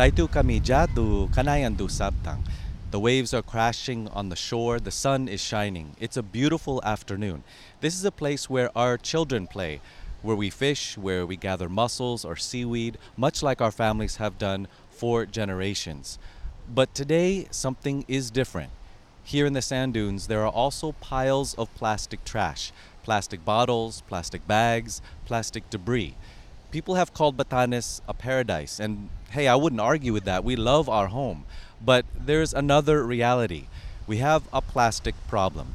Taitu kami jatu kanayan sabtang. The waves are crashing on the shore, the sun is shining. It's a beautiful afternoon. This is a place where our children play, where we fish, where we gather mussels or seaweed, much like our families have done for generations. But today, something is different. Here in the sand dunes, there are also piles of plastic trash plastic bottles, plastic bags, plastic debris. People have called Batanes a paradise, and hey, I wouldn't argue with that. We love our home. But there's another reality. We have a plastic problem.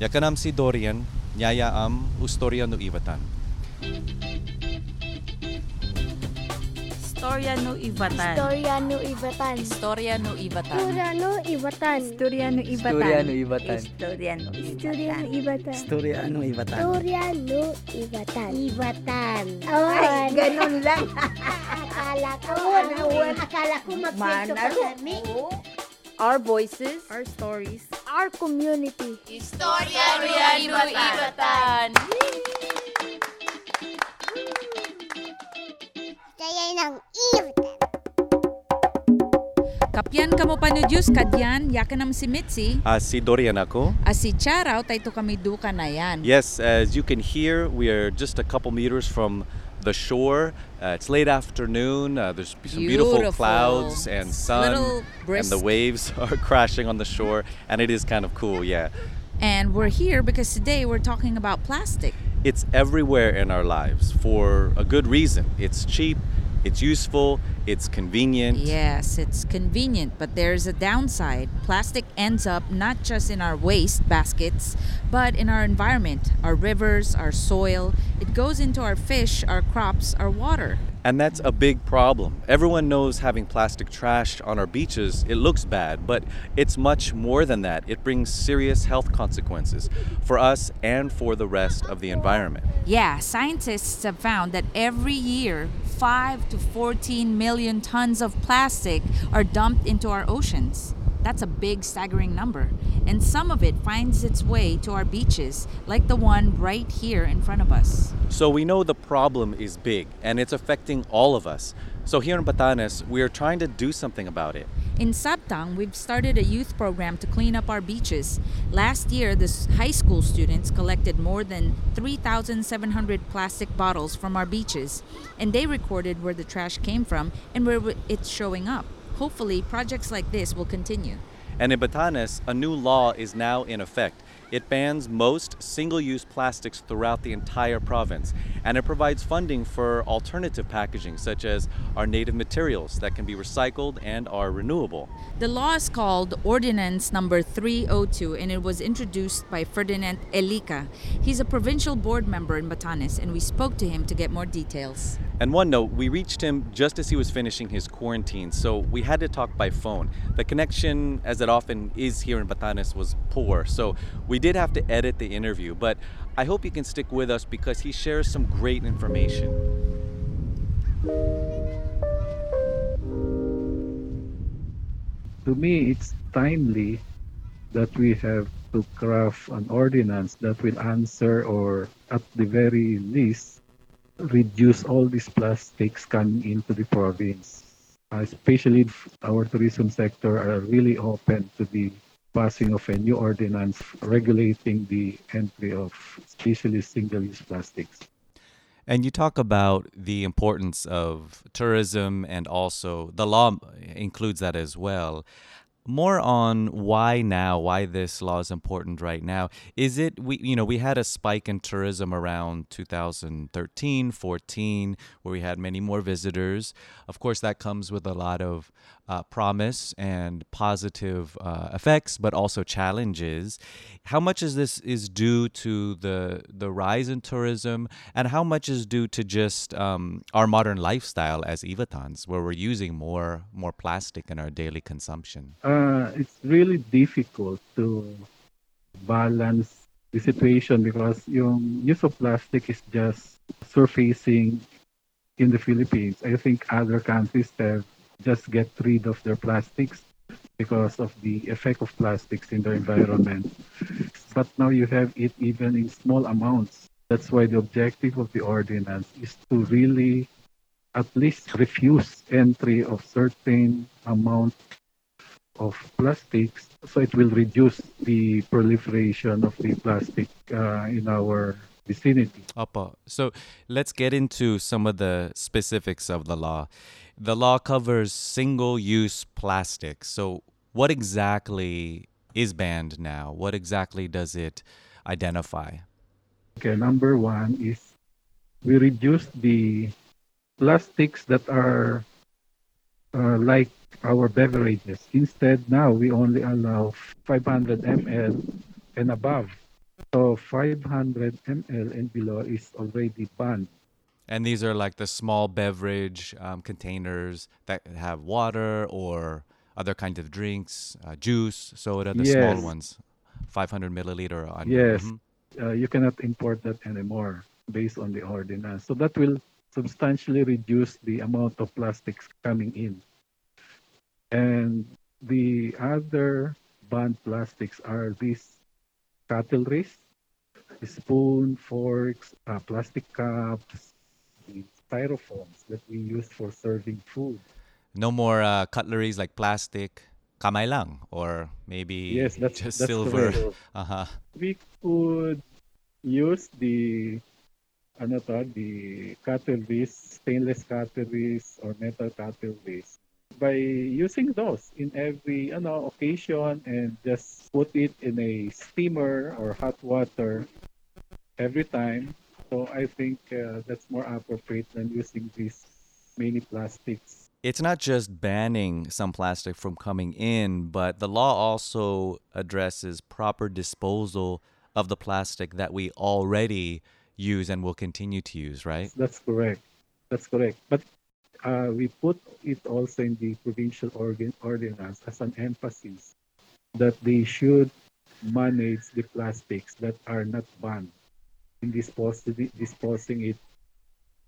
Yakanam si Dorian, nyaya am ustorya no ivatan. Istorya no Ivatan. Istorya no Ivatan. Istorya no Ivatan. Istorya no Ivatan. Istorya no Ibatan. Istorya no Ibatan. Istorya no ano Ibatan. Istorya no Ivatan. Ivatan. Ay, ganun lang. Akala ko, akala ko magkwento pa kami. Our voices. Our stories. Our community. Istorya no Ivatan. Kaya Kapyan kamo pa no Diyos, kadyan, yakanam si Mitzi. Ah, si Dorian ako. As si Charaw, tayo kami duka na yan. Yes, as you can hear, we are just a couple meters from the shore. Uh, it's late afternoon. Uh, there's some beautiful, Beautiful. clouds and sun, and the waves are crashing on the shore, and it is kind of cool. Yeah, And we're here because today we're talking about plastic. it's everywhere in our lives for a good reason. It's cheap, it's useful, it's convenient. Yes, it's convenient, but there's a downside. Plastic ends up not just in our waste baskets, but in our environment, our rivers, our soil. It goes into our fish, our crops, our water. And that's a big problem. Everyone knows having plastic trash on our beaches, it looks bad, but it's much more than that. It brings serious health consequences for us and for the rest of the environment. Yeah, scientists have found that every year, 5 to 14 million tons of plastic are dumped into our oceans. That's a big, staggering number. And some of it finds its way to our beaches, like the one right here in front of us. So we know the problem is big and it's affecting all of us. So here in Batanes, we are trying to do something about it. In Sabtang, we've started a youth program to clean up our beaches. Last year, the high school students collected more than 3,700 plastic bottles from our beaches, and they recorded where the trash came from and where it's showing up. Hopefully, projects like this will continue. And in Batanes, a new law is now in effect. It bans most single use plastics throughout the entire province, and it provides funding for alternative packaging, such as our native materials that can be recycled and are renewable. The law is called Ordinance Number 302 and it was introduced by Ferdinand Elica. He's a provincial board member in Batanes and we spoke to him to get more details. And one note, we reached him just as he was finishing his quarantine, so we had to talk by phone. The connection, as it often is here in Batanes, was poor, so we did have to edit the interview. But I hope you can stick with us because he shares some great information. to me, it's timely that we have to craft an ordinance that will answer or, at the very least, reduce all these plastics coming into the province. Uh, especially our tourism sector are really open to the passing of a new ordinance regulating the entry of especially single-use plastics. And you talk about the importance of tourism, and also the law includes that as well. More on why now, why this law is important right now. Is it we you know, we had a spike in tourism around 2013, 14 where we had many more visitors. Of course that comes with a lot of uh, promise and positive uh, effects, but also challenges. How much is this is due to the the rise in tourism, and how much is due to just um, our modern lifestyle as Ivatans, where we're using more more plastic in our daily consumption? Uh, it's really difficult to balance the situation because yung use of plastic is just surfacing in the Philippines. I think other countries have just get rid of their plastics because of the effect of plastics in the environment. But now you have it even in small amounts. That's why the objective of the ordinance is to really at least refuse entry of certain amount of plastics so it will reduce the proliferation of the plastic uh, in our vicinity. Opo. So let's get into some of the specifics of the law. The law covers single use plastic. So, what exactly is banned now? What exactly does it identify? Okay, number one is we reduce the plastics that are uh, like our beverages. Instead, now we only allow 500 ml and above. So 500 ml and below is already banned. And these are like the small beverage um, containers that have water or other kinds of drinks, uh, juice, soda, the small ones, 500 milliliter on. Yes. Mhm. Uh, you cannot import that anymore based on the ordinance. So that will substantially reduce the amount of plastics coming in. And the other banned plastics are these cutleries, spoon, forks, uh, plastic cups, the styrofoams that we use for serving food. No more uh, cutleries like plastic, kamay lang, or maybe Yes, that's just that's silver. Uh-huh. we could use the ano to, the cutleries, stainless cutleries or metal cutleries by using those in every ano occasion and just put it in a steamer or hot water every time. So I think uh, that's more appropriate than using these many plastics. It's not just banning some plastic from coming in, but the law also addresses proper disposal of the plastic that we already use and will continue to use, right? That's correct. That's correct. But uh, we put it also in the provincial organ, ordinance as an emphasis that they should manage the plastics that are not banned in disposing, disposing it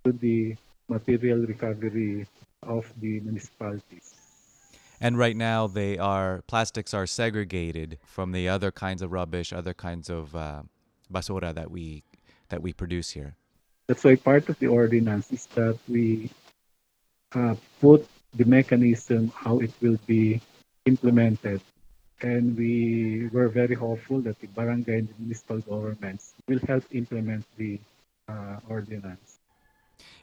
to the material recovery of the municipalities. And right now, they are plastics are segregated from the other kinds of rubbish, other kinds of uh, basura that we that we produce here. That's why part of the ordinance is that we uh, put the mechanism how it will be implemented. And we were very hopeful that the barangay and the municipal governments will help implement the uh, ordinance.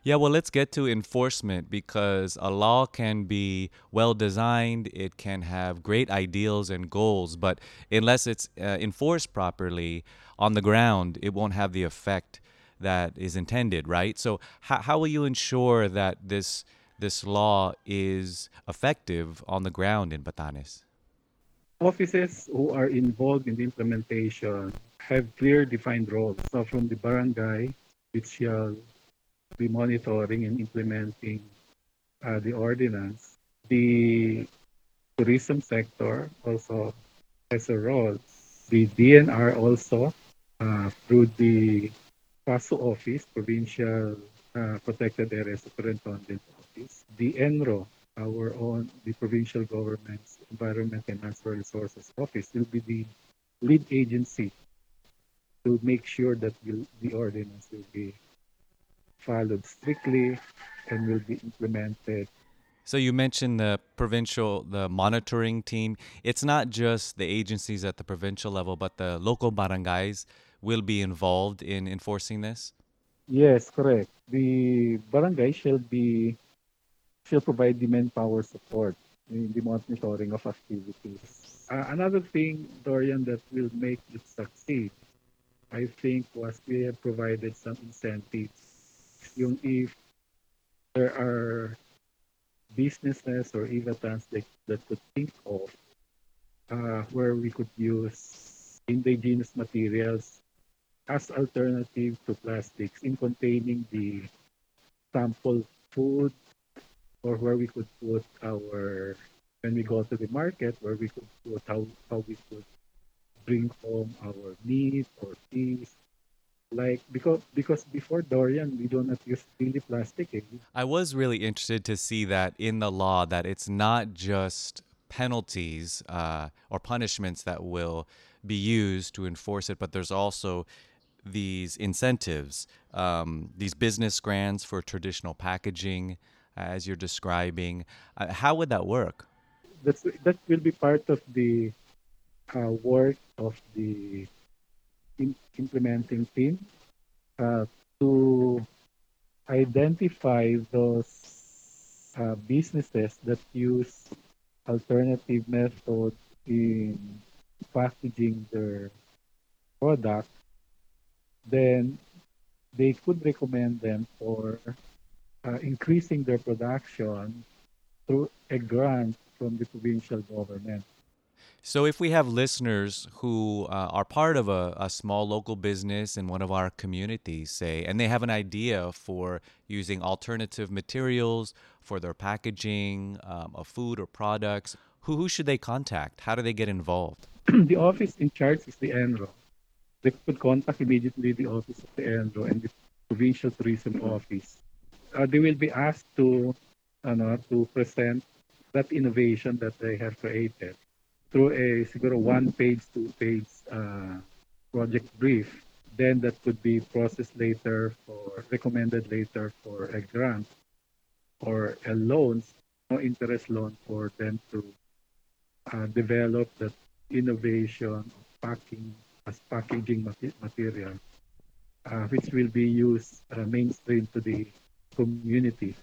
Yeah, well, let's get to enforcement because a law can be well designed, it can have great ideals and goals, but unless it's uh, enforced properly on the ground, it won't have the effect that is intended, right? So, how, how will you ensure that this this law is effective on the ground in Batanes? Offices who are involved in the implementation have clear defined roles. So from the barangay, which shall be monitoring and implementing uh, the ordinance, the tourism sector also has a role. The DNR also, uh, through the PASO office, Provincial uh, Protected Area Superintendent Office, the ENRO, our own, the provincial government's Environment and Natural Resources Office, will be the lead agency to make sure that the, the ordinance will be followed strictly and will be implemented So you mentioned the provincial, the monitoring team. It's not just the agencies at the provincial level, but the local barangays will be involved in enforcing this. Yes, correct. The barangay shall be shall provide the manpower support in the monitoring of activities. Uh, another thing, Dorian, that will make it succeed, I think, was we have provided some incentives. Yung if there are businesses or Ivatans that, that could think of uh, where we could use indigenous materials as alternative to plastics in containing the sample food or where we could put our when we go to the market where we could put how, how we could bring home our meat or fish like because because before Dorian we do not use really plastic eh? I was really interested to see that in the law that it's not just penalties uh, or punishments that will be used to enforce it, but there's also these incentives, um, these business grants for traditional packaging, as you're describing. Uh, how would that work? That's, that will be part of the uh, work of the in, implementing team uh, to identify those uh, businesses that use alternative methods in packaging their product, then they could recommend them for uh, increasing their production through a grant from the provincial government. So, if we have listeners who uh, are part of a, a, small local business in one of our communities, say, and they have an idea for using alternative materials for their packaging um, of food or products, who, who should they contact? How do they get involved? the office in charge is the ENRO. They could contact immediately the office of the ENRO and the provincial tourism office. Uh, they will be asked to, uh, to present that innovation that they have created through a siguro one page, two page uh, project brief, then that could be processed later for recommended later for a grant or a loan, no interest loan for them to uh, develop that innovation of packing as packaging material, uh, which will be used uh, mainstream to the community.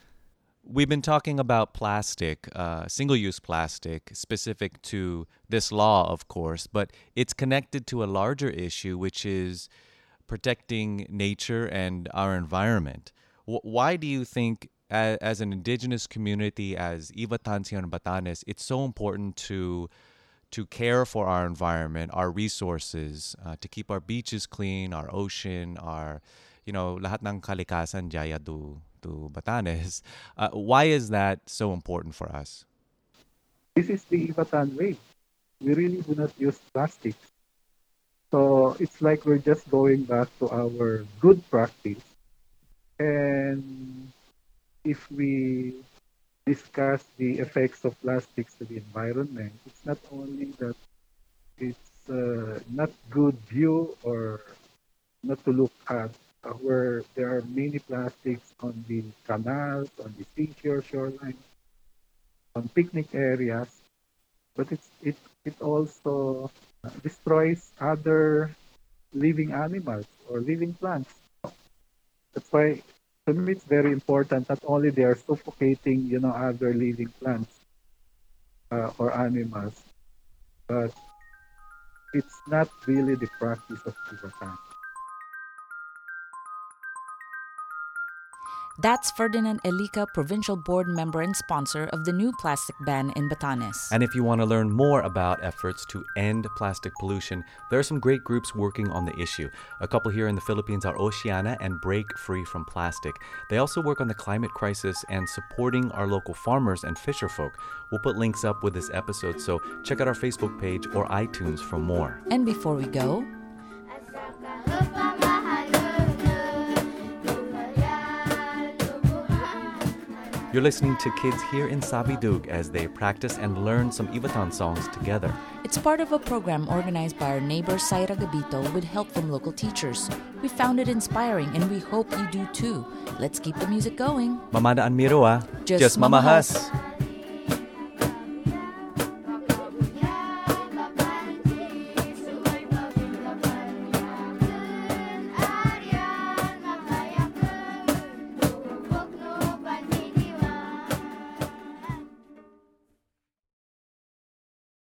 We've been talking about plastic, uh, single use plastic, specific to this law, of course, but it's connected to a larger issue, which is protecting nature and our environment. W- why do you think, as, as, an indigenous community, as Ivatancion Batanes, it's so important to to care for our environment, our resources, uh, to keep our beaches clean, our ocean, our, you know, lahat ng kalikasan jaya do to Batanes. Uh, why is that so important for us? This is the Ivatan way. We really do not use plastics. So it's like we're just going back to our good practice. And if we discuss the effects of plastics to the environment, it's not only that it's uh, not good view or not to look at where there are many plastics on the canals, on the seashore shoreline, on picnic areas, but it's, it, it also destroys other living animals or living plants. That's why to me it's very important not only they are suffocating, you know, other living plants uh, or animals, but it's not really the practice of Ivatan. That's Ferdinand Elica, provincial board member and sponsor of the new plastic ban in Batanes. And if you want to learn more about efforts to end plastic pollution, there are some great groups working on the issue. A couple here in the Philippines are Oceana and Break Free from Plastic. They also work on the climate crisis and supporting our local farmers and fisherfolk. We'll put links up with this episode, so check out our Facebook page or iTunes for more. And before we go, You're listening to kids here in Savidug as they practice and learn some Ivatan songs together. It's part of a program organized by our neighbor Saira Gabito with help from local teachers. We found it inspiring and we hope you do too. Let's keep the music going. Mamada Miroa. Just, Just mamahas. mamahas.